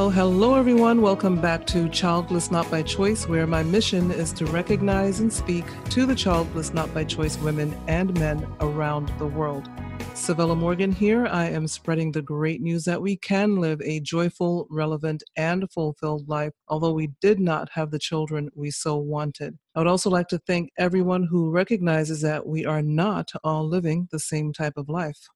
Well, hello everyone. Welcome back to Childless Not by Choice, where my mission is to recognize and speak to the childless not by choice women and men around the world. Civilla Morgan here. I am spreading the great news that we can live a joyful, relevant, and fulfilled life, although we did not have the children we so wanted. I would also like to thank everyone who recognizes that we are not all living the same type of life.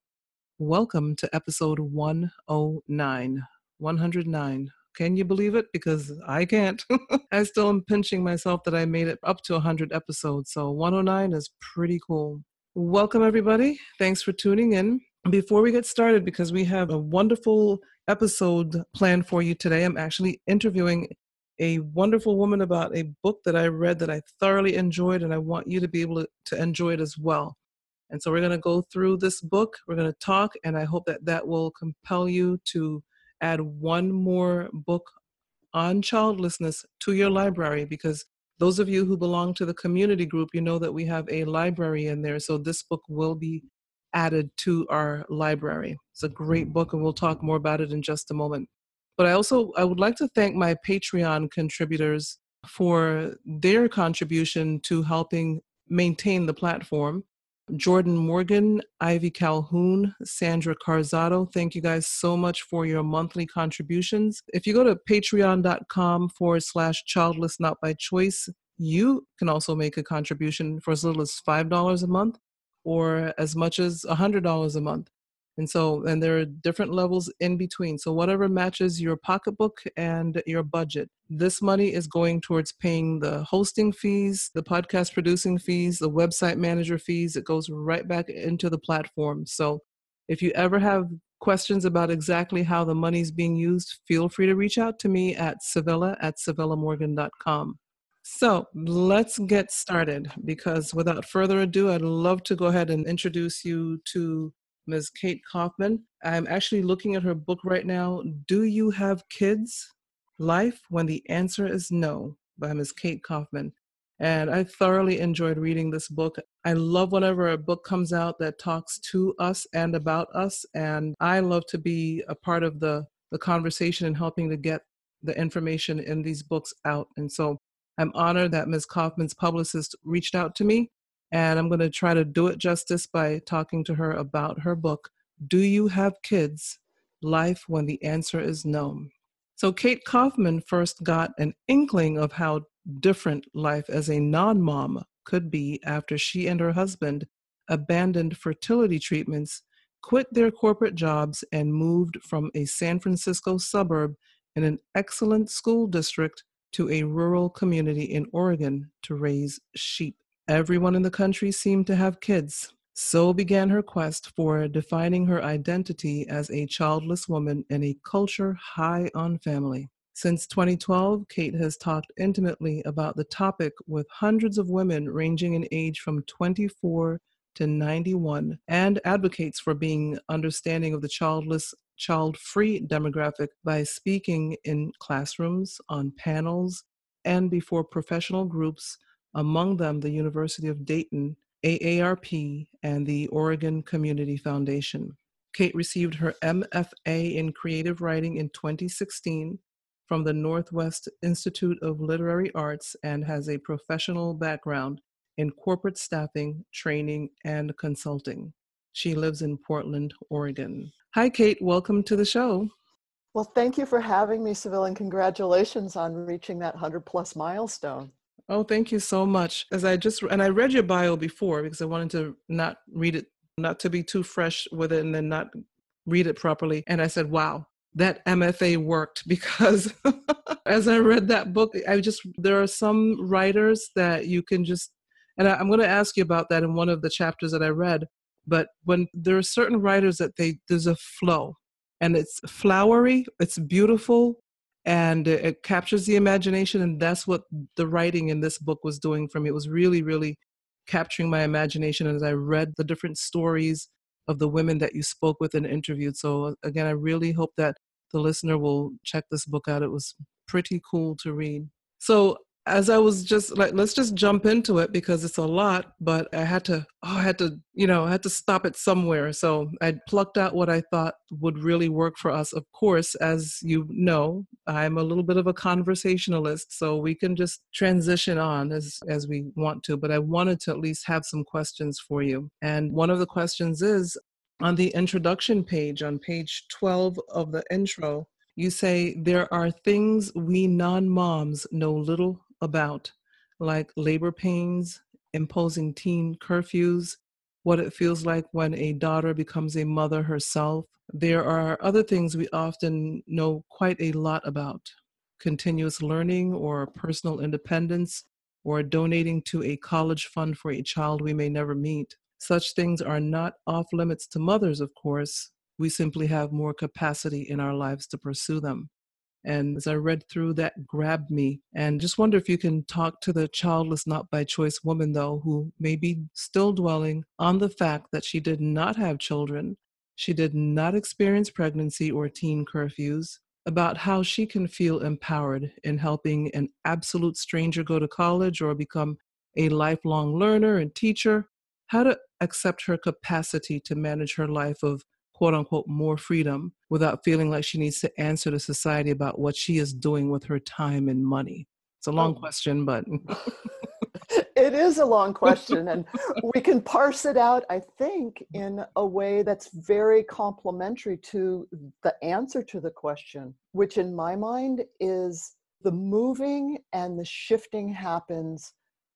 Welcome to episode 109. 109. Can you believe it? Because I can't. I still am pinching myself that I made it up to 100 episodes. So 109 is pretty cool. Welcome, everybody. Thanks for tuning in. Before we get started, because we have a wonderful episode planned for you today, I'm actually interviewing a wonderful woman about a book that I read that I thoroughly enjoyed, and I want you to be able to, to enjoy it as well. And so we're going to go through this book, we're going to talk, and I hope that that will compel you to add one more book on childlessness to your library because those of you who belong to the community group, you know that we have a library in there. So this book will be added to our library. It's a great book, and we'll talk more about it in just a moment. But I also I would like to thank my Patreon contributors for their contribution to helping maintain the platform. Jordan Morgan, Ivy Calhoun, Sandra Carzado. Thank you guys so much for your monthly contributions. If you go to patreon.com forward slash childless not by choice, you can also make a contribution for as little as $5 a month or as much as $100 a month. And so, and there are different levels in between. So, whatever matches your pocketbook and your budget. This money is going towards paying the hosting fees, the podcast producing fees, the website manager fees. It goes right back into the platform. So, if you ever have questions about exactly how the money is being used, feel free to reach out to me at Civilla at CivillaMorgan.com. So let's get started because without further ado, I'd love to go ahead and introduce you to Ms. Kate Kaufmann. I'm actually looking at her book right now, Do You Have Kids? Life When the Answer is No by Ms. Kate Kaufmann. And I thoroughly enjoyed reading this book. I love whenever a book comes out that talks to us and about us. And I love to be a part of the, the conversation and helping to get the information in these books out. And so I'm honored that Ms. Kaufmann's publicist reached out to me and I'm going to try to do it justice by talking to her about her book, Do You Have Kids? Life When the Answer is No. So, Kate Kaufmann first got an inkling of how different life as a non mom could be after she and her husband abandoned fertility treatments, quit their corporate jobs, and moved from a San Francisco suburb in an excellent school district to a rural community in Oregon to raise sheep. Everyone in the country seemed to have kids. So began her quest for defining her identity as a childless woman in a culture high on family. Since 2012, Kate has talked intimately about the topic with hundreds of women ranging in age from 24 to 91 and advocates for being understanding of the childless, child free demographic by speaking in classrooms, on panels, and before professional groups among them the University of Dayton, AARP, and the Oregon Community Foundation. Kate received her MFA in creative writing in 2016 from the Northwest Institute of Literary Arts and has a professional background in corporate staffing, training, and consulting. She lives in Portland, Oregon. Hi, Kate. Welcome to the show. Well, thank you for having me, Seville, and congratulations on reaching that 100 plus milestone. Oh, thank you so much. As I just and I read your bio before because I wanted to not read it, not to be too fresh with it, and then not read it properly. And I said, "Wow, that MFA worked," because as I read that book, I just there are some writers that you can just, and I, I'm going to ask you about that in one of the chapters that I read. But when there are certain writers that they there's a flow, and it's flowery, it's beautiful, and it captures the imagination and that's what the writing in this book was doing for me. It was really really capturing my imagination as i read the different stories of the women that you spoke with and interviewed. So uh, again i really hope that the listener will check this book out. It was pretty cool to read. So as I was just like, let's just jump into it because it's a lot, but I had to, oh, I had to, you know, I had to stop it somewhere. So I plucked out what I thought would really work for us. Of course, as you know, I'm a little bit of a conversationalist, so we can just transition on as, as we want to. But I wanted to at least have some questions for you. And one of the questions is on the introduction page, on page 12 of the intro, you say there are things we non moms know little about, like labor pains, imposing teen curfews, what it feels like when a daughter becomes a mother herself. There are other things we often know quite a lot about continuous learning or personal independence or donating to a college fund for a child we may never meet. Such things are not off limits to mothers, of course. We simply have more capacity in our lives to pursue them. And as I read through that, grabbed me. And just wonder if you can talk to the childless, not by choice woman, though, who may be still dwelling on the fact that she did not have children, she did not experience pregnancy or teen curfews, about how she can feel empowered in helping an absolute stranger go to college or become a lifelong learner and teacher, how to accept her capacity to manage her life of quote unquote more freedom without feeling like she needs to answer to society about what she is doing with her time and money? It's a long oh. question, but. it is a long question, and we can parse it out, I think, in a way that's very complementary to the answer to the question, which in my mind is the moving and the shifting happens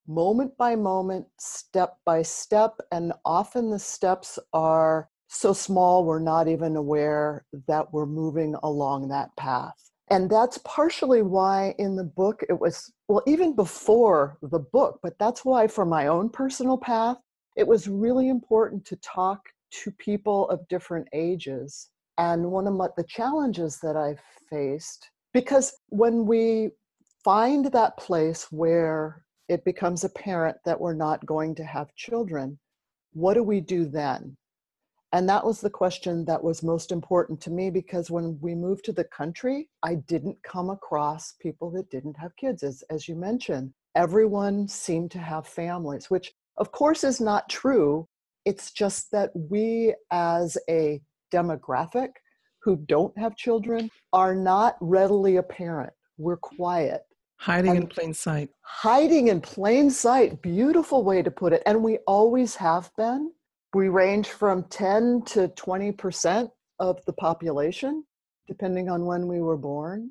moment by moment, step by step, and often the steps are so small we're not even aware that we're moving along that path. And that's partially why in the book it was, well, even before the book, but that's why for my own personal path, it was really important to talk to people of different ages. And one of the challenges that I've faced, because when we find that place where it becomes apparent that we're not going to have children, what do we do then? And that was the question that was most important to me because when we moved to the country, I didn't come across people that didn't have kids. As, as you mentioned, everyone seemed to have families, which of course is not true. It's just that we, as a demographic who don't have children, are not readily apparent. We're quiet. Hiding and in plain sight. Hiding in plain sight. Beautiful way to put it. And we always have been we range from 10 to 20% of the population, depending on when we were born,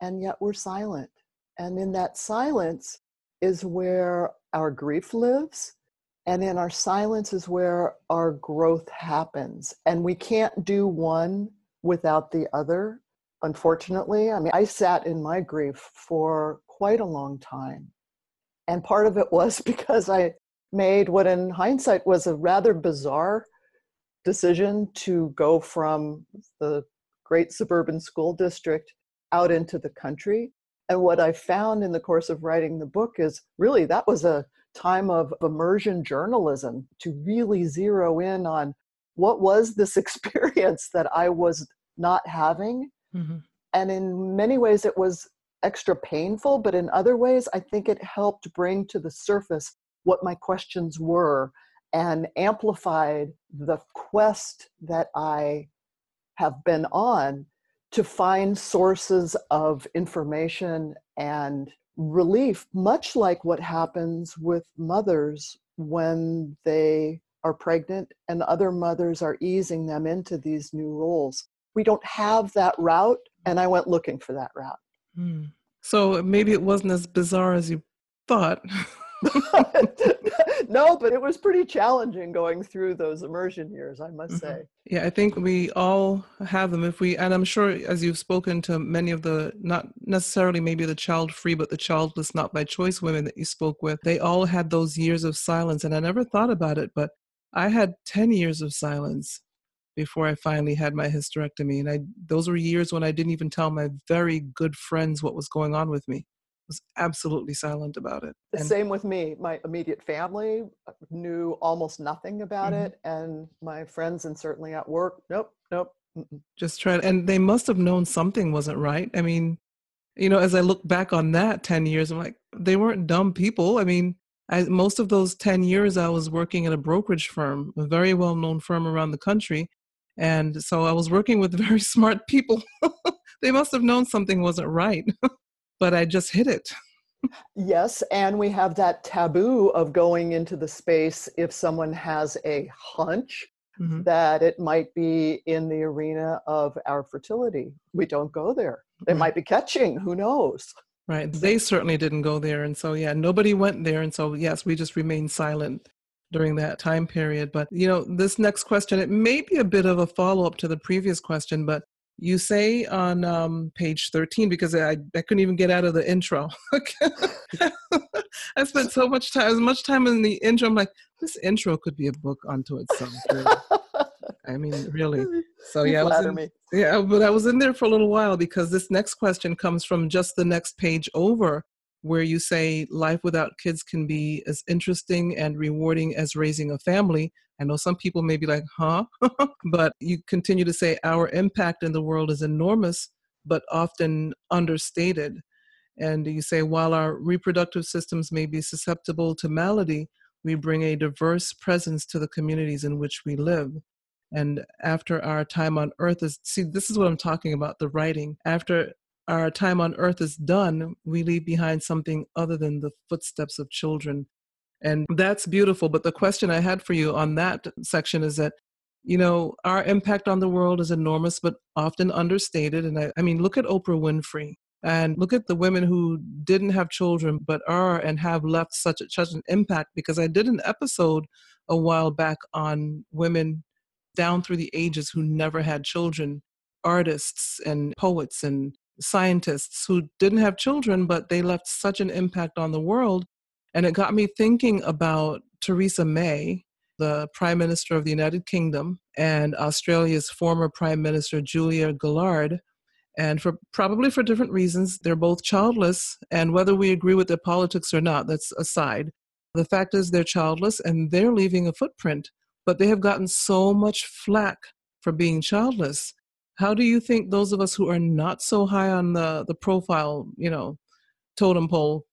and yet we're silent. And in that silence is where our grief lives, and in our silence is where our growth happens. And we can't do one without the other, unfortunately. I mean, I sat in my grief for quite a long time. And part of it was because I made what in hindsight was a rather bizarre decision to go from the great suburban school district out into the country. And what I found in the course of writing the book is really that was a time of immersion journalism to really zero in on what was this experience that I was not having. Mm-hmm. And in many ways, it was extra painful, but in other ways, I think it helped bring to the surface what my questions were and amplified the quest that I have been on to find sources of information and relief, much like what happens with mothers when they are pregnant and other mothers are easing them into these new roles. We don't have that route, and I went looking for that route. Hmm. So maybe it wasn't as bizarre as you thought. no, but it was pretty challenging going through those immersion years, I must mm-hmm. say. Yeah, I think we all have them. If we, and I'm sure as you've spoken to many of the, not necessarily maybe the child free, but the childless, not by choice women that you spoke with, they all had those years of silence. And I never thought about it, but I had 10 years of silence before I finally had my hysterectomy. And I, those were years when I didn't even tell my very good friends what was going on with me was absolutely silent about it. The and same with me. My immediate family uh, knew almost nothing about mm-hmm. it, and my friends and certainly at work, nope, nope. Mm-mm. Just trying, and they must have known something wasn't right. I mean, you know, as I look back on that 10 years, I'm like, they weren't dumb people. I mean, I, most of those 10 years I was working at a brokerage firm, a very well known firm around the country. And so I was working with very smart people. they must have known something wasn't right, but I just hit it. yes, and we have that taboo of going into the space if someone has a hunch mm-hmm. that it might be in the arena of our fertility. We don't go there. They mm-hmm. might be catching, who knows? Right. They certainly didn't go there. And so, yeah, nobody went there. And so, yes, we just remained silent during that time period. But, you know, this next question, it may be a bit of a follow up to the previous question, but you say on um, page 13, because I, I couldn't even get out of the intro. I spent so much time, as much time in the intro. I'm like, this intro could be a book unto itself. I mean, really. So yeah, I in, yeah, but I was in there for a little while because this next question comes from just the next page over, where you say life without kids can be as interesting and rewarding as raising a family. I know some people may be like, huh? but you continue to say our impact in the world is enormous, but often understated. And you say, while our reproductive systems may be susceptible to malady, we bring a diverse presence to the communities in which we live. And after our time on earth is, see, this is what I'm talking about the writing. After our time on earth is done, we leave behind something other than the footsteps of children. And that's beautiful. But the question I had for you on that section is that, you know, our impact on the world is enormous, but often understated. And I, I mean, look at Oprah Winfrey. And look at the women who didn't have children but are and have left such a, such an impact. Because I did an episode a while back on women down through the ages who never had children, artists and poets and scientists who didn't have children but they left such an impact on the world. And it got me thinking about Theresa May, the Prime Minister of the United Kingdom, and Australia's former Prime Minister Julia Gillard. And for probably for different reasons they're both childless and whether we agree with their politics or not that's aside. The fact is they're childless and they're leaving a footprint but they have gotten so much flack for being childless. How do you think those of us who are not so high on the the profile you know totem pole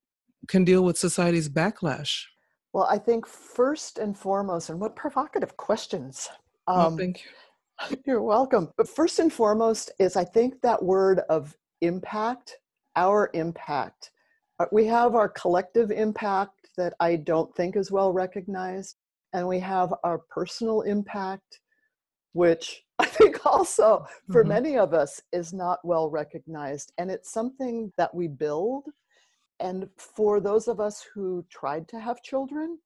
can deal with society's backlash well i think first and foremost and what provocative questions um, oh, thank you You're welcome. But first and foremost is I think that word of impact, our impact. Uh, we have our collective impact that I don't think is well recognized, and we have our personal impact, which I think also for mm-hmm. many of us is not well recognized. And it's something that we build. And for those of us who tried to have children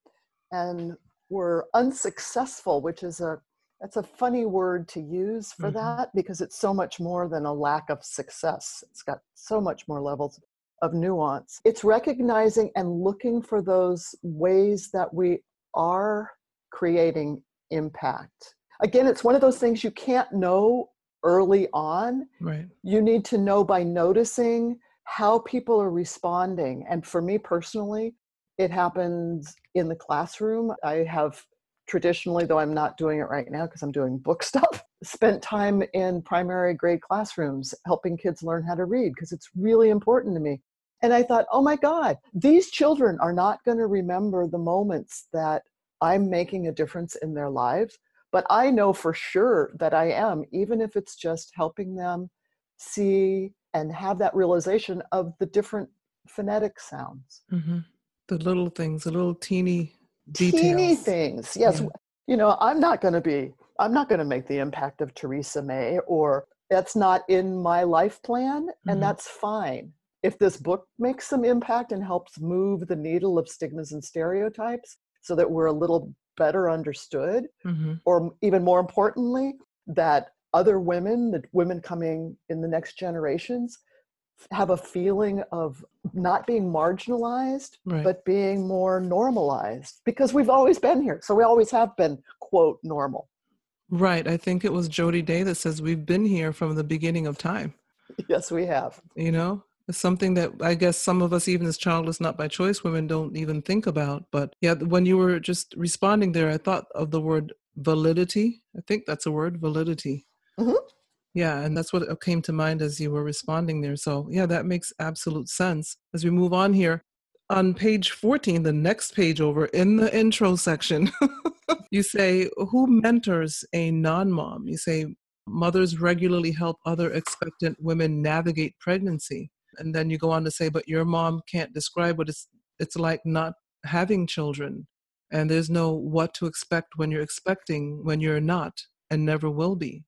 and were unsuccessful, which is a that's a funny word to use for mm-hmm. that because it's so much more than a lack of success. It's got so much more levels of nuance. It's recognizing and looking for those ways that we are creating impact. Again, it's one of those things you can't know early on. Right. You need to know by noticing how people are responding. And for me personally, it happens in the classroom. I have traditionally, though I'm not doing it right now because I'm doing book stuff, spent time in primary grade classrooms helping kids learn how to read because it's really important to me. And I thought, oh my God, these children are not going to remember the moments that I'm making a difference in their lives. But I know for sure that I am, even if it's just helping them see and have that realization of the different phonetic sounds. Mm-hmm. The little things, the little teeny Details. teeny things. Yes, yeah. you know, I'm not going to be. I'm not going to make the impact of Theresa May, or that's not in my life plan, and mm-hmm. that's fine. If this book makes some impact and helps move the needle of stigmas and stereotypes so that we're a little better understood, mm-hmm. or even more importantly, that other women, the women coming in the next generations, have a feeling of not being marginalized right. but being more normalized because we've always been here. So we always have been quote normal. Right. I think it was jody day that says we've been here from the beginning of time. Yes we have. You know? It's something that i guess some of us even as childless not by choice women don't even think about. But yeah when you were just responding there i thought of the word validity. I think that's a word validity mm-hmm. Yeah, and that's what came to mind as you were responding there. So, yeah, that makes absolute sense. As we move on here, on page 14, the next page over in the intro section, you say, Who mentors a non mom? You say, Mothers regularly help other expectant women navigate pregnancy. And then you go on to say, But your mom can't describe what it's, it's like not having children. And there's no what to expect when you're expecting when you're not and never will be.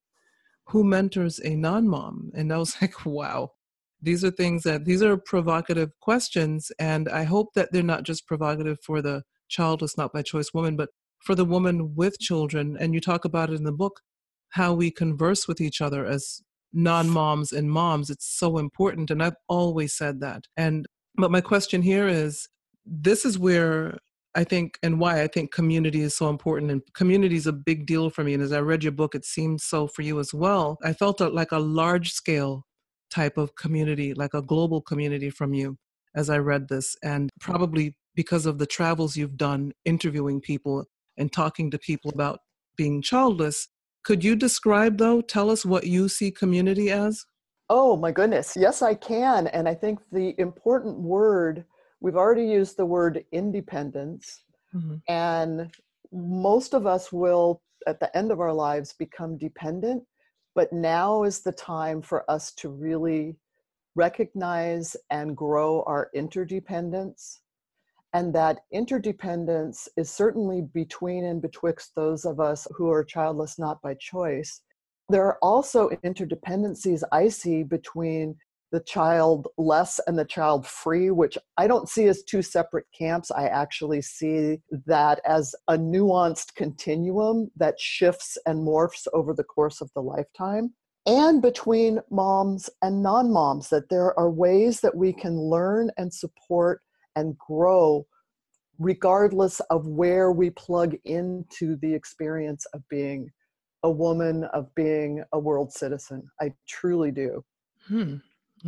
Who mentors a non mom? And I was like, Wow. These are things that these are provocative questions and i hope that they're not just provocative for the childless not by choice woman but for the woman with children. And you talk about it in the book how we converse with each other as non-moms and moms. It's so important and i've always said that. And but my question here is this is where I think, and why I think community is so important. And community is a big deal for me. And as I read your book, it seems so for you as well. I felt like a large scale type of community, like a global community from you as I read this. And probably because of the travels you've done interviewing people and talking to people about being childless, could you describe, though, tell us what you see community as? Oh, my goodness. Yes, I can. And I think the important word, we've already used the word independence. Mm-hmm. And most of us will, at the end of our lives, become dependent but now is the time for us to really recognize and grow our interdependence. And that interdependence is certainly between and betwixt those of us who are childless not by choice. There are also interdependencies I see between the child less and the child free, which I don't see as two separate camps. I actually see that as a nuanced continuum that shifts and morphs over the course of the lifetime. And between moms and non moms, that there are ways that we can learn and support and grow regardless of where we plug into the experience of being a woman, of being a world citizen. I truly do. Hmm.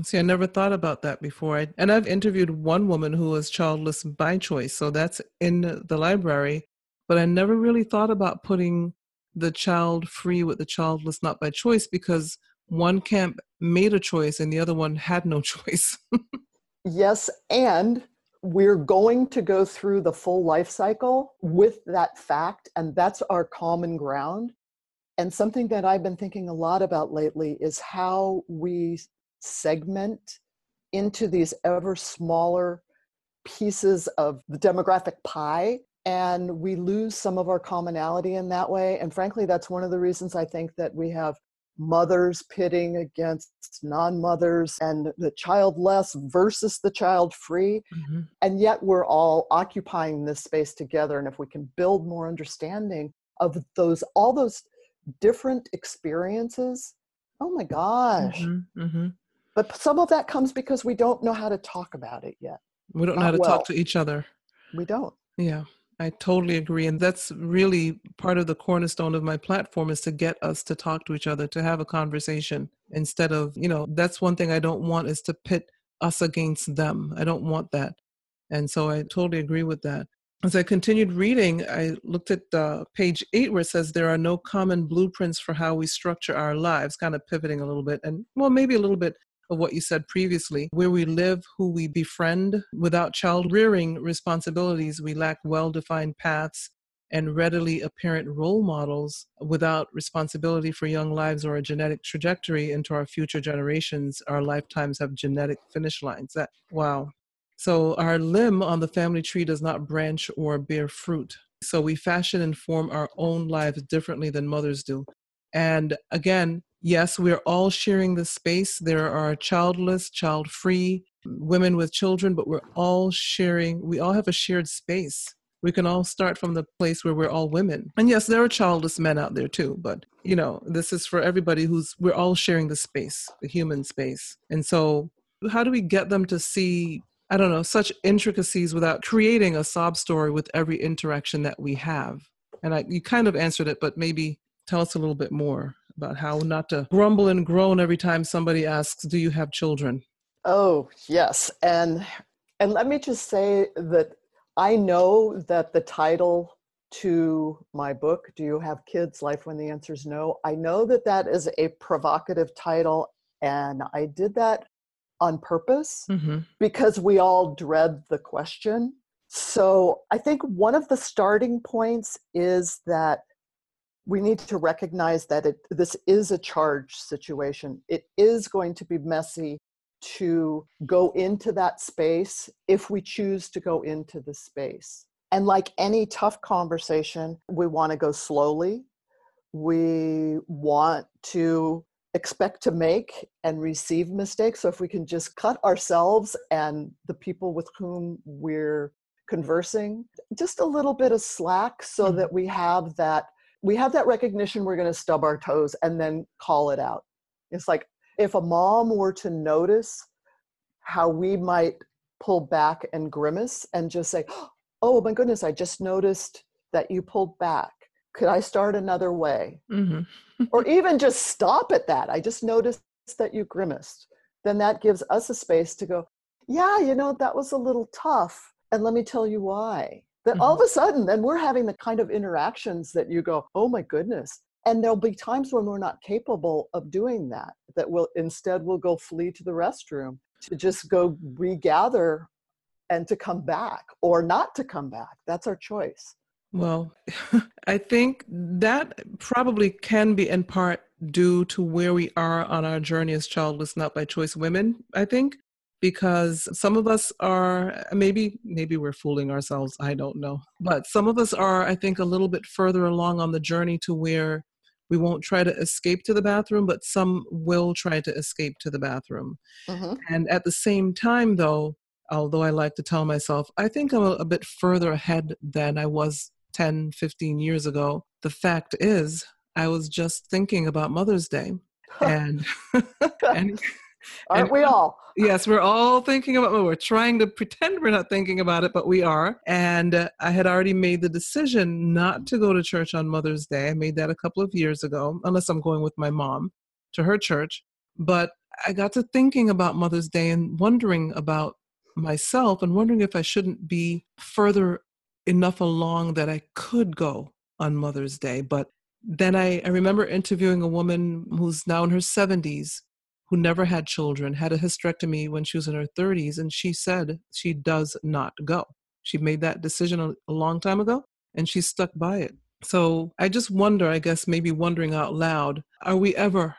See, I never thought about that before. I, and I've interviewed one woman who was childless by choice, so that's in the library. But I never really thought about putting the child free with the childless not by choice because one camp made a choice and the other one had no choice. yes, and we're going to go through the full life cycle with that fact, and that's our common ground. And something that I've been thinking a lot about lately is how we segment into these ever smaller pieces of the demographic pie and we lose some of our commonality in that way and frankly that's one of the reasons i think that we have mothers pitting against non-mothers and the childless versus the child free mm-hmm. and yet we're all occupying this space together and if we can build more understanding of those all those different experiences oh my gosh mm-hmm. Mm-hmm. But some of that comes because we don't know how to talk about it yet. We don't know how to well. talk to each other. We don't. Yeah. I totally agree. And that's really part of the cornerstone of my platform is to get us to talk to each other, to have a conversation instead of, you know, that's one thing I don't want is to pit us against them. I don't want that. And so I totally agree with that. As I continued reading, I looked at uh, page eight where it says there are no common blueprints for how we structure our lives, kind of pivoting a little bit and, well, maybe a little bit of what you said previously. Where we live, who we befriend, without child rearing responsibilities, we lack well defined paths and readily apparent role models without responsibility for young lives or a genetic trajectory into our future generations. Our lifetimes have genetic finish lines. That, wow. So our limb on the family tree does not branch or bear fruit. So we fashion and form our own lives differently than mothers do. And again, yes, we're all sharing the space. There are childless, child free women with children, but we're all sharing, we all have a shared space. We can all start from the place where we're all women. And yes, there are childless men out there too, but you know, this is for everybody who's, we're all sharing the space, the human space. And so, how do we get them to see I don't know, such intricacies without creating a sob story with every interaction that we have. And I, you kind of answered it, but maybe tell us a little bit more about how not to grumble and groan every time somebody asks, "Do you have children?" Oh yes, and and let me just say that I know that the title to my book, "Do You Have Kids? Life When the Answer Is No," I know that that is a provocative title, and I did that on purpose mm-hmm. because we all dread the question. So I think one of the starting points is that we need to recognize that it, this is a charged situation. It is going to be messy to go into that space if we choose to go into the space. And like any tough conversation, we want to go slowly. We want to expect to make and receive mistakes. So if we can just cut ourselves and the people with whom we're conversing just a little bit of slack so mm-hmm. that we have that we have that recognition we're going to stub our toes and then call it out. It's like if a mom were to notice how we might pull back and grimace and just say, Oh my goodness, I just noticed that you pulled back. Could I start another way? Mm-hmm. or even just stop at that. I just noticed that you grimaced. Then that gives us a space to go, Yeah, you know, that was a little tough. And let me tell you why that mm-hmm. all of a sudden then we're having the kind of interactions that you go oh my goodness. And there'll be times when we're not capable of doing that that will instead we'll go flee to the restroom to just go regather and to come back or not to come back. That's our choice. Well i think that probably can be in part due to where we are on our journey as childless not by choice women i think because some of us are maybe maybe we're fooling ourselves i don't know but some of us are i think a little bit further along on the journey to where we won't try to escape to the bathroom but some will try to escape to the bathroom mm-hmm. and at the same time though although i like to tell myself i think i'm a, a bit further ahead than i was 10 15 years ago the fact is i was just thinking about mother's day and and Aren't and, we all? Yes, we're all thinking about well, we're trying to pretend we're not thinking about it, but we are. And uh, I had already made the decision not to go to church on Mother's Day. I made that a couple of years ago, unless I'm going with my mom to her church. But I got to thinking about Mother's Day and wondering about myself and wondering if I shouldn't be further enough along that I could go on Mother's Day. But then I, I remember interviewing a woman who's now in her 70s who never had children, had a hysterectomy when she was in her 30s, and she said she does not go. She made that decision a, a long time ago, and she stuck by it. So I just wonder, I guess, maybe wondering out loud, are we ever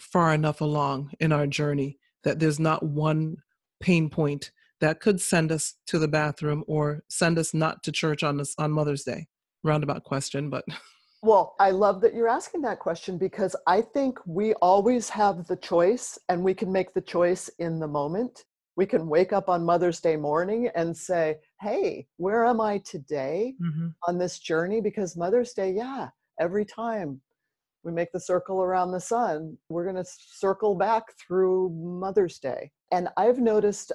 far enough along in our journey that there's not one pain point that could send us to the bathroom or send us not to church on this, on Mother's Day? Roundabout question, but Well, I love that you're asking that question because I think we always have the choice and we can make the choice in the moment. We can wake up on Mother's Day morning and say, Hey, where am I today mm-hmm. on this journey? Because Mother's Day, yeah, every time we make the circle around the sun, we're going to circle back through Mother's Day. And I've noticed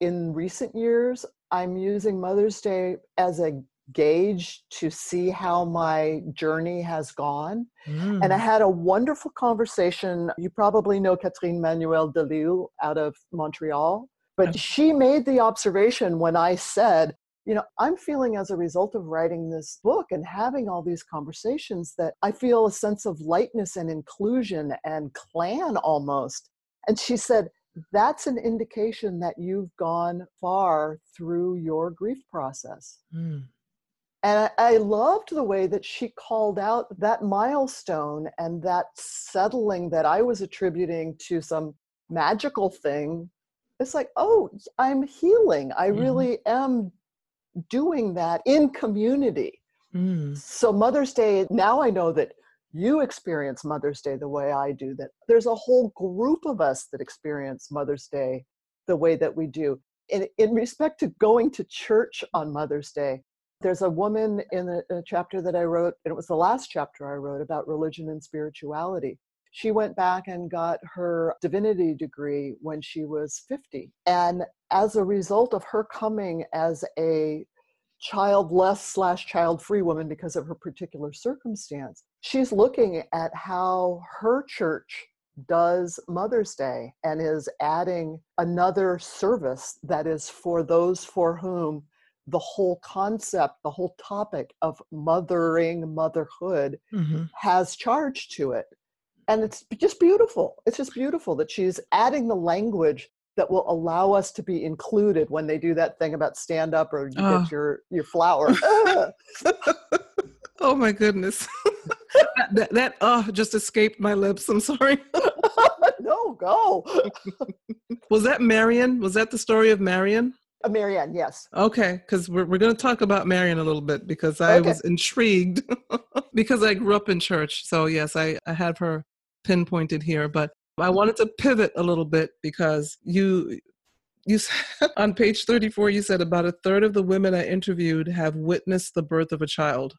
in recent years, I'm using Mother's Day as a gauge to see how my journey has gone. Mm. And I mm. had a wonderful conversation. You probably know Catherine Manuel Delille out of Montreal, but she made the observation when I said, you know, I'm feeling as a result of writing this book and having all these conversations that I feel a sense of lightness and inclusion and clan almost. And she said, that's an indication that you've gone far through your grief process. Mm. And I, I loved the way that she called out that milestone and that settling that I was attributing to some magical thing. It's like, oh, I'm healing. I mm-hmm. really am doing that in community. Mm. So, Mother's Day, now I know that you experience Mother's Day the way I do, that there's a whole group of us that experience Mother's Day the way that we do. In, in respect to going to church on Mother's Day, there's a woman in a, a, chapter that I wrote, and it was the last chapter I wrote about religion and spirituality. She went back and got her divinity degree when she was 50. And as a result of her coming as a childless slash child free woman because of her particular circumstance, she's looking at how her church does Mother's Day and is adding another service that is for those for whom the whole concept, the whole topic of mothering, motherhood mm-hmm. has charge to it. And it's just beautiful. It's just beautiful that she's adding the language that will allow us to be included when they do that thing about stand up or you Oh. get your your flower. oh my goodness. that, that, that uh just escaped my lips. I'm sorry. no, go. Was that Marion? Was that the story of Marion? Uh, Marianne, yes. Okay, because we're, we're going to talk about Marianne a little bit because I Okay. was intrigued because I grew up in church. So, yes, I, I have her pinpointed here. But I wanted to pivot a little bit because you, you said, on page 34, you said about a third of the women I interviewed have witnessed the birth of a child.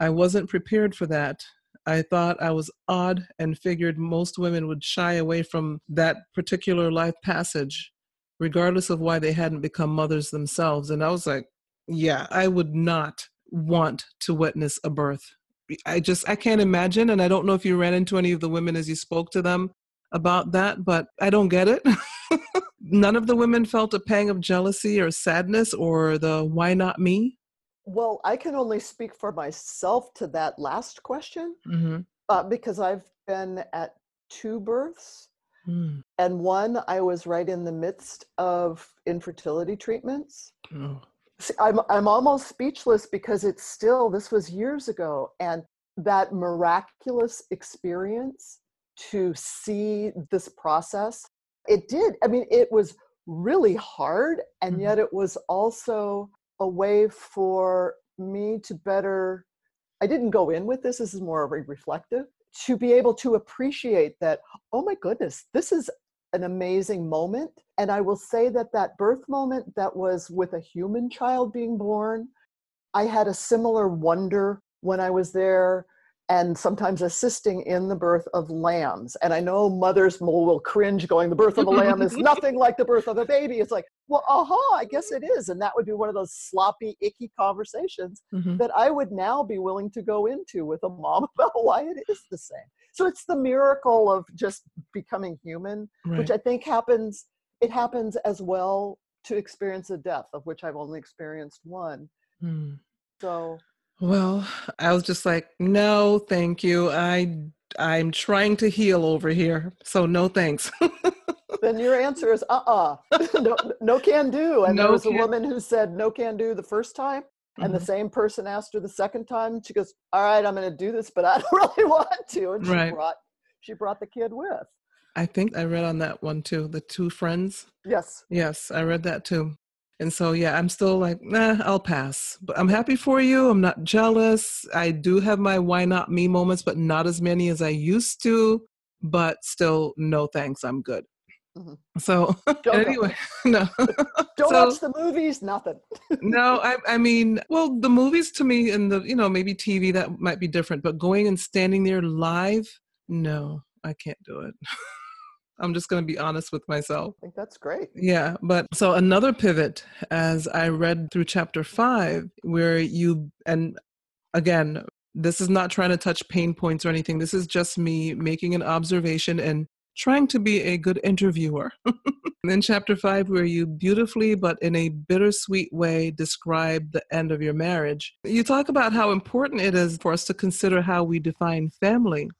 I wasn't prepared for that. I thought I was odd and figured most women would shy away from that particular life passage regardless of why they hadn't become mothers themselves. And I was like, yeah, I would not want to witness a birth. I just, I can't imagine. And I don't know if you ran into any of the women as you spoke to them about that, but I don't get it. None of the women felt a pang of jealousy or sadness or the why not me? Well, I can only speak for myself to that last question Mm-hmm. uh, because I've been at two births. Mm. And one, I was right in the midst of infertility treatments. Oh. See, I'm, I'm almost speechless because it's still, this was years ago. And that miraculous experience to see this process, it did. I mean, it was really hard. And Mhm. yet it was also a way for me to better, I didn't go in with this, this is more of a reflective, to be able to appreciate that, oh my goodness, this is an amazing moment. And I will say that that birth moment that was with a human child being born, I had a similar wonder when I was there and sometimes assisting in the birth of lambs. And I know mothers will, will cringe going, the birth of a lamb is nothing like the birth of a baby. It's like, well, aha, I guess it is. And that would be one of those sloppy, icky conversations Mhm. that I would now be willing to go into with a mom about why it is the same. So it's the miracle of just becoming human, which I think happens, it happens as well to experience a death, of which I've only experienced one. Mm. So Well, I was just like, no, thank you. I I'm trying to heal over here, so no thanks. then your answer is uh-uh no, no can do and there No was a woman who said no can do the first time and the Mhm. same person asked her the second time she goes all right i'm going to do this but i don't really want to and she Right. brought she brought the kid with I think I read on that one too. The two friends. yes Yes, I read that too. And so yeah, I'm still like, nah, I'll pass. But I'm happy for you. I'm not jealous. I do have my why not me moments, but not as many as I used to. But still, no thanks. I'm good. Mhm. So don't, anyway, no. don't so- watch the movies nothing no, I, I mean, well, the movies to me and the, you know, maybe TV that might be different, but going and standing there live, no, I can't do it. I'm just going to be honest with myself. i think that's great Yeah, but so another pivot as I read through chapter five, where you, and again, this is not trying to touch pain points or anything. This is just me making an observation and trying to be a good interviewer. in chapter five, where you beautifully, but in a bittersweet way, describe the end of your marriage, you talk about how important it is for us to consider how we define family,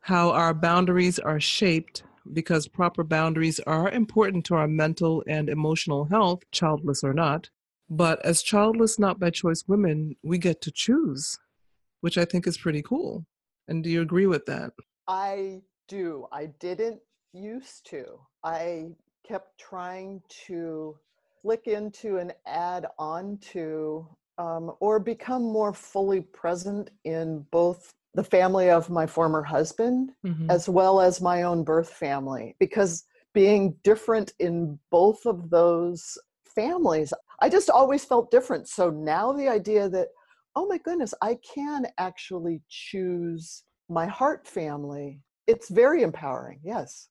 how our boundaries are shaped because proper boundaries are important to our mental and emotional health, childless or not. But as childless, not by choice women, we get to choose, which I think is pretty cool. And do you agree with that? i do i didn't used to i kept trying to flick into and add on to um, or become more fully present in both the family of my former husband Mhm. as well as my own birth family because being different in both of those families i just always felt different so now the idea that oh my goodness i can actually choose my heart family it's very empowering yes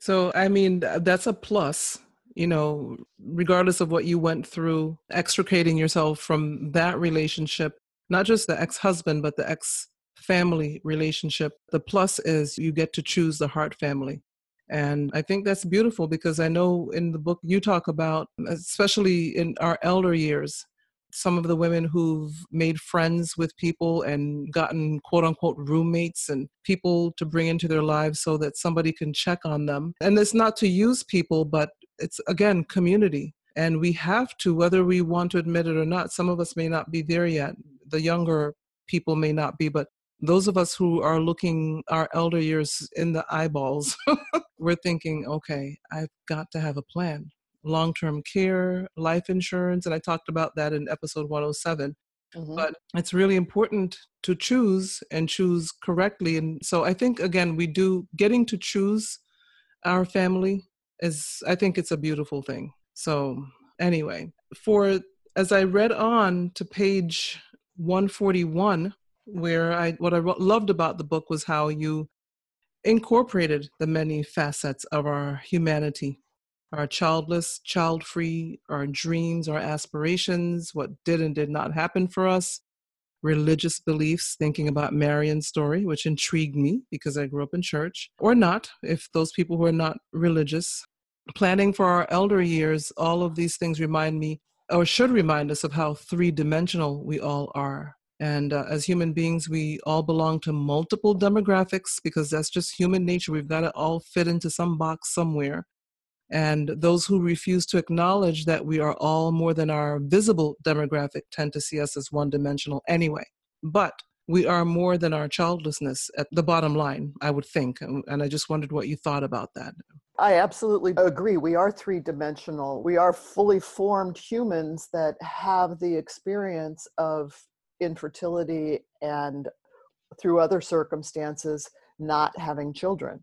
So, I mean, that's a plus, you know, regardless of what you went through, extricating yourself from that relationship, not just the ex husband, but the ex family relationship. The plus is you get to choose the heart family. And I think that's beautiful because I know in the book you talk about, especially in our elder years, some of the women who've made friends with people and gotten quote unquote roommates and people to bring into their lives so that somebody can check on them. And it's not to use people, but it's again community. And we have to, whether we want to admit it or not, some of us may not be there yet. The younger people may not be, but those of us who are looking our elder years in the eyeballs, we're thinking, okay, I've got to have a plan. Long term care, life insurance, and I talked about that in episode 107. Mm-hmm. But it's really important to choose and choose correctly. And so I think, again, we do getting to choose our family is, I think it's a beautiful thing. So, anyway, for as I read on to page 141, where I what I loved about the book was how you incorporated the many facets of our humanity our childless, child free, our dreams, our aspirations, what did and did not happen for us, religious beliefs, thinking about Marian's story, which intrigued me because I grew up in church, or not, if those people who are not religious. Planning for our elder years, all of these things remind me, or should remind us, of how three dimensional we all are. And uh, as human beings, we all belong to multiple demographics because that's just human nature. We've got to all fit into some box somewhere. And those who refuse to acknowledge that we are all more than our visible demographic tend to see us as one dimensional anyway. But we are more than our childlessness at the bottom line, I would think. And I just wondered what you thought about that. I absolutely agree. We are three dimensional. We are fully formed humans that have the experience of infertility and through other circumstances not having children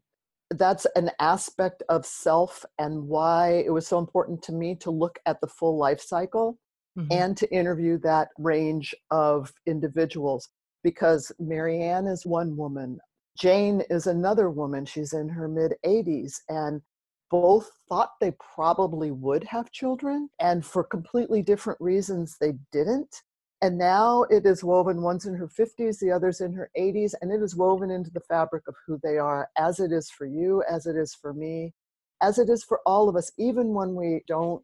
that's an aspect of self and why it was so important to me to look at the full life cycle mm-hmm. and to interview that range of individuals because marianne is one woman jane is another woman she's in her mid 80s and both thought they probably would have children and for completely different reasons they didn't and now it is woven, one's in her 50s, the other's in her 80s, and it is woven into the fabric of who they are, as it is for you, as it is for me, as it is for all of us, even when we don't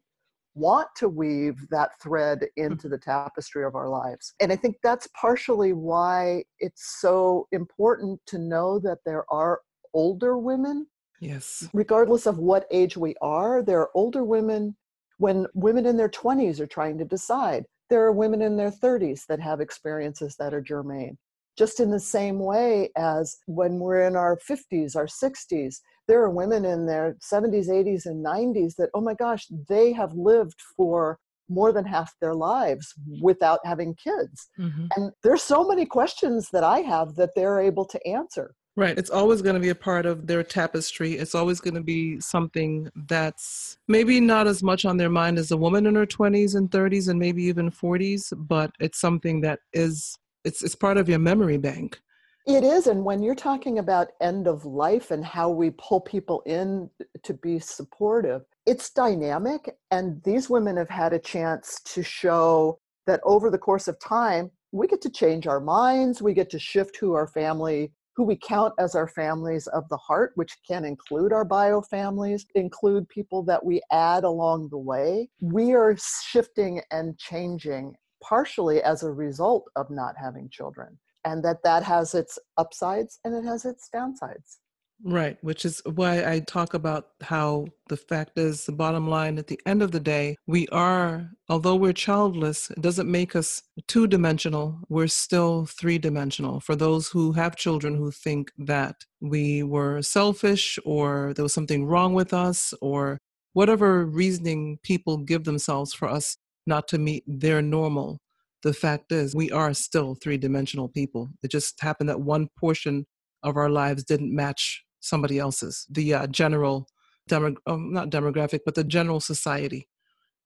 want to weave that thread mm. into the tapestry of our lives. And I think that's partially why it's so important to know that there are older women. Yes. Regardless of what age we are, there are older women when women in their 20s are trying to decide there are women in their 30s that have experiences that are germane. Just in the same way as when we're in our 50s, our 60s, there are women in their 70s, 80s, and 90s that, oh my gosh, they have lived for more than half their lives without having kids. Mm-hmm. And there's so many questions that I have that they're able to answer. Right. It's always going to be a part of their tapestry. It's always going to be something that's maybe not as much on their mind as a woman in her 20s and 30s and maybe even 40s, but it's something that is it's it's part of your memory bank. It is and when you're talking about end of life and how we pull people in to be supportive, it's dynamic and these women have had a chance to show that over the course of time we get to change our minds, we get to shift who our family who we count as our families of the heart, which can include our bio families, include people that we add along the way. We are shifting and changing partially as a result of not having children, and that that has its upsides and it has its downsides. Right, which is why I talk about how the fact is the bottom line at the end of the day, we are, although we're childless, it doesn't make us two dimensional. We're still three dimensional. For those who have children who think that we were selfish or there was something wrong with us or whatever reasoning people give themselves for us not to meet their normal, the fact is we are still three dimensional people. It just happened that one portion of our lives didn't match somebody else's. The uh, general, demo, um, not demographic, but the general society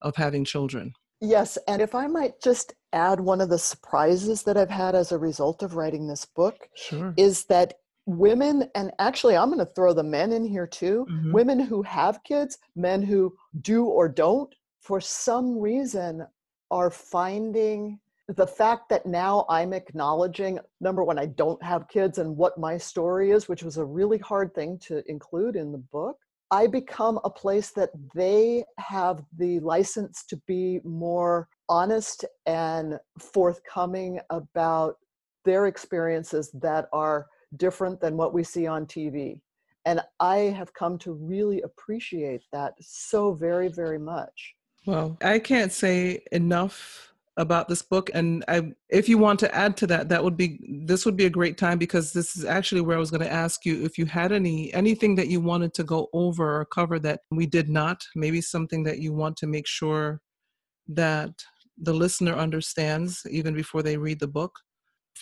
of having children. Yes, and if I might just add one of the surprises that I've had as a result of writing this book sure. is that women, and actually I'm going to throw the men in here too, mm-hmm. women who have kids, men who do or don't, for some reason are finding the fact that now I'm acknowledging number one, I don't have kids and what my story is, which was a really hard thing to include in the book. I become a place that they have the license to be more honest and forthcoming about their experiences that are different than what we see on TV. And I have come to really appreciate that so very, very much. Well, I can't say enough about this book and I, if you want to add to that that would be this would be a great time because this is actually where i was going to ask you if you had any anything that you wanted to go over or cover that we did not maybe something that you want to make sure that the listener understands even before they read the book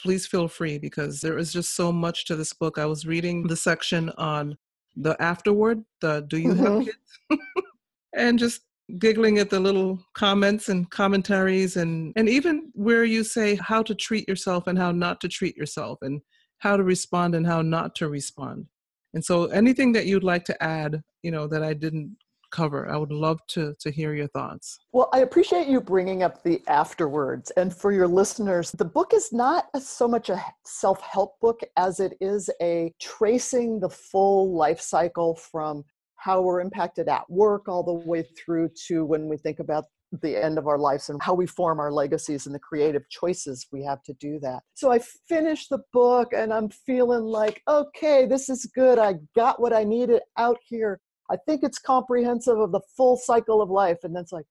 please feel free because there is just so much to this book i was reading the section on the afterward the do you mm-hmm. have kids and just giggling at the little comments and commentaries and and even where you say how to treat yourself and how not to treat yourself and how to respond and how not to respond. And so anything that you'd like to add you know that i didn't cover i would love to to hear your thoughts. Well i appreciate you bringing up the afterwards. And for your listeners the book is not so much a self-help book as it is a tracing the full life cycle from how we're impacted at work all the way through to when we think about the end of our lives and how we form our legacies and the creative choices we have to do that. So I finished the book and I'm feeling like, okay, this is good. I got what I needed out here. I think it's comprehensive of the full cycle of life. And then it's like,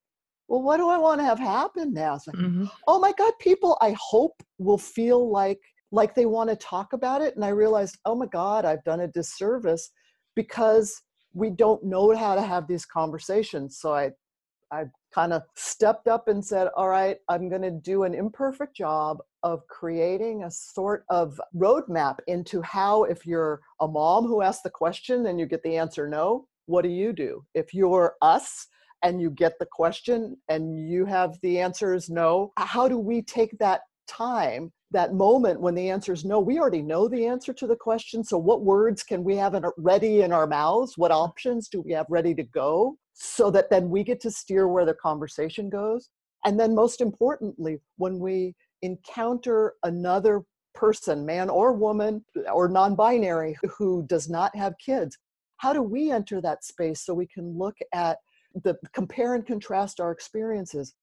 well, what do I want to have happen now? It's like, mm-hmm. oh my God, people I hope will feel like like they want to talk about it. And I realized, oh my God, I've done a disservice because we don't know how to have these conversations. So I, I kind of stepped up and said, all right, I'm going to do an imperfect job of creating a sort of roadmap into how, if you're a mom who asks the question and you get the answer no, what do you do? If you're us, and you get the question and you have the answer is no how do we take that time that moment when the answer is no, we already know the answer to the question. So, what words can we have in, ready in our mouths? What mm-hmm. options do we have ready to go so that then we get to steer where the conversation goes? And then, most importantly, when we encounter another person, man or woman or non binary, who does not have kids, how do we enter that space so we can look at the compare and contrast our experiences?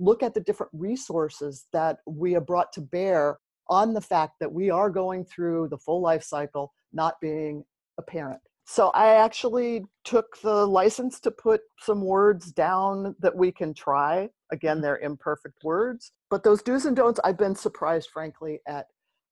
Look at the different resources that we have brought to bear on the fact that we are going through the full life cycle not being a parent. So I actually took the license to put some words down that we can try. Again, mm-hmm. they're imperfect words, but those do's and don'ts, I've been surprised, frankly, at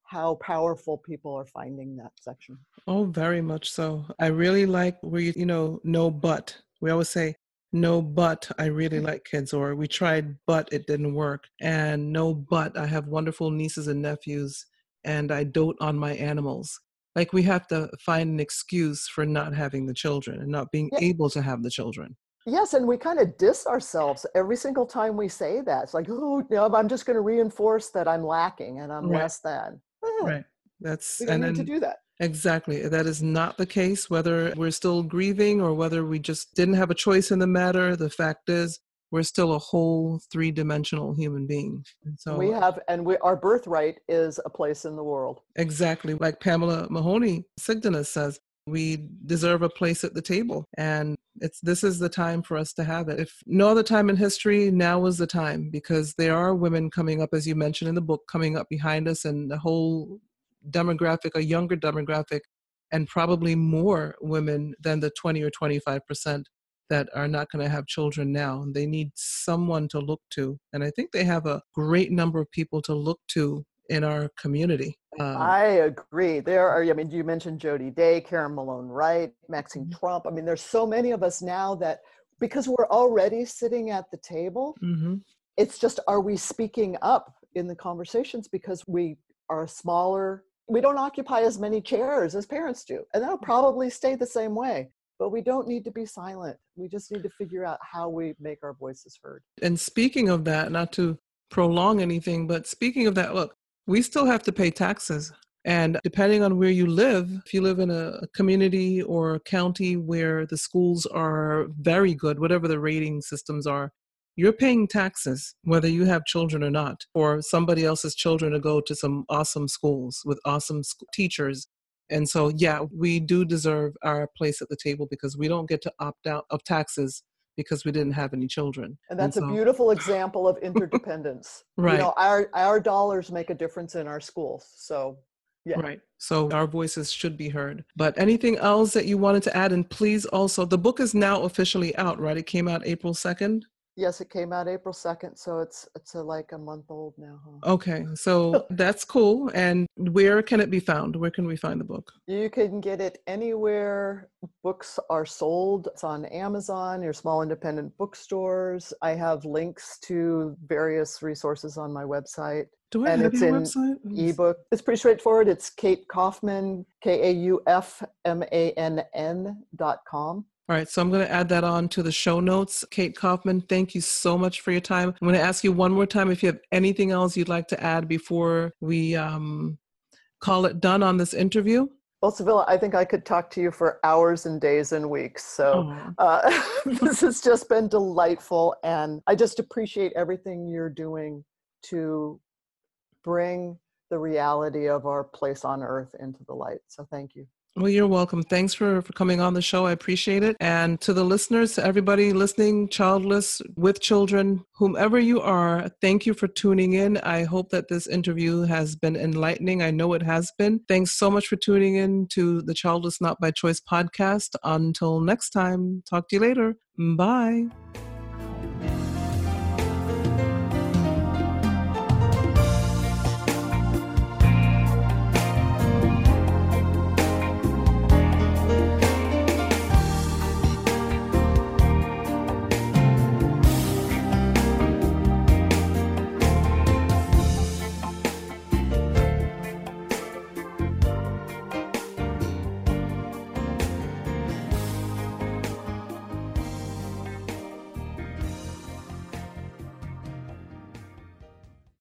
how powerful people are finding that section. Oh, very much so. I really like where you, you know, no but. We always say no but i really mm. like kids or we tried but it didn't work and no but i have wonderful nieces and nephews and i dote on my animals. Like we have to find an excuse for not having the children and not being yeah. able to have the children. Yes and we kind of diss ourselves every single time we say that. It's like oh no i'm just going to reinforce that i'm lacking and i'm right. less than. Right mm. That's we don't need to do that Exactly. That is not the case, whether we're still grieving or whether we just didn't have a choice in the matter. The fact is, we're still a whole three dimensional human being. And so we have, and we, our birthright is a place in the world. Exactly. Like Pamela Mahoney Tsigdinos says, we deserve a place at the table. And it's this is the time for us to have it. If no other time in history, now is the time because there are women coming up, as you mentioned in the book, coming up behind us, and the whole demographic, a younger demographic, and probably more women than the 20 or 25 percent that are not going to have children now. They need someone to look to. And I think they have a great number of people to look to in our community. Um, I agree. There are, I mean, you mentioned Jody Day, Karen Malone Wright, Maxine mm-hmm. Trump. I mean, there's so many of us now that because we're already sitting at the table, mm-hmm. it's just are we speaking up in the conversations because we are a smaller we don't occupy as many chairs as parents do and that'll mm-hmm. probably stay the same way but we don't need to be silent. We just need to figure out how we make our voices heard. And speaking of that not to prolong anything but speaking of that look we still have to pay taxes and depending on where you live if you live in a community or a county where the schools are very good whatever the rating systems are you're paying taxes whether you have children or not, or somebody else's children to go to some awesome schools with awesome teachers And so, yeah, we do deserve our place at the table because we don't get to opt out of taxes because we didn't have any children. And that's and so, a beautiful example of interdependence. right. You know, our our dollars make a difference in our schools. So yeah. Right. So our voices should be heard. But anything else that you wanted to add? And please also, the book is now officially out, right? It came out April 2nd. Yes, it came out April 2nd, so it's it's a, like a month old now. Huh? Okay, so that's cool. And where can it be found? Where can we find the book? You can get it anywhere books are sold. It's on Amazon, your small independent bookstores. I have links to various resources on my website. Do I and have it's your in website? ebook. It's pretty straightforward. It's Kate Kaufmann, K A U F M A N N dot com. All right, so I'm going to add that on to the show notes. Kate Kaufmann, thank you so much for your time. I'm going to ask you one more time if you have anything else you'd like to add before we um, call it done on this interview. Well, Civilla, I think I could talk to you for hours and days and weeks. So uh, this has just been delightful. And I just appreciate everything you're doing to bring the reality of our place on earth into the light. So thank you. Well, you're welcome. Thanks for, for coming on the show. I appreciate it. And to the listeners, to everybody listening, childless, with children, whomever you are, thank you for tuning in. I hope that this interview has been enlightening. I know it has been. Thanks so much for tuning in to the Childless Not by Choice podcast. Until next time, talk to you later. Bye.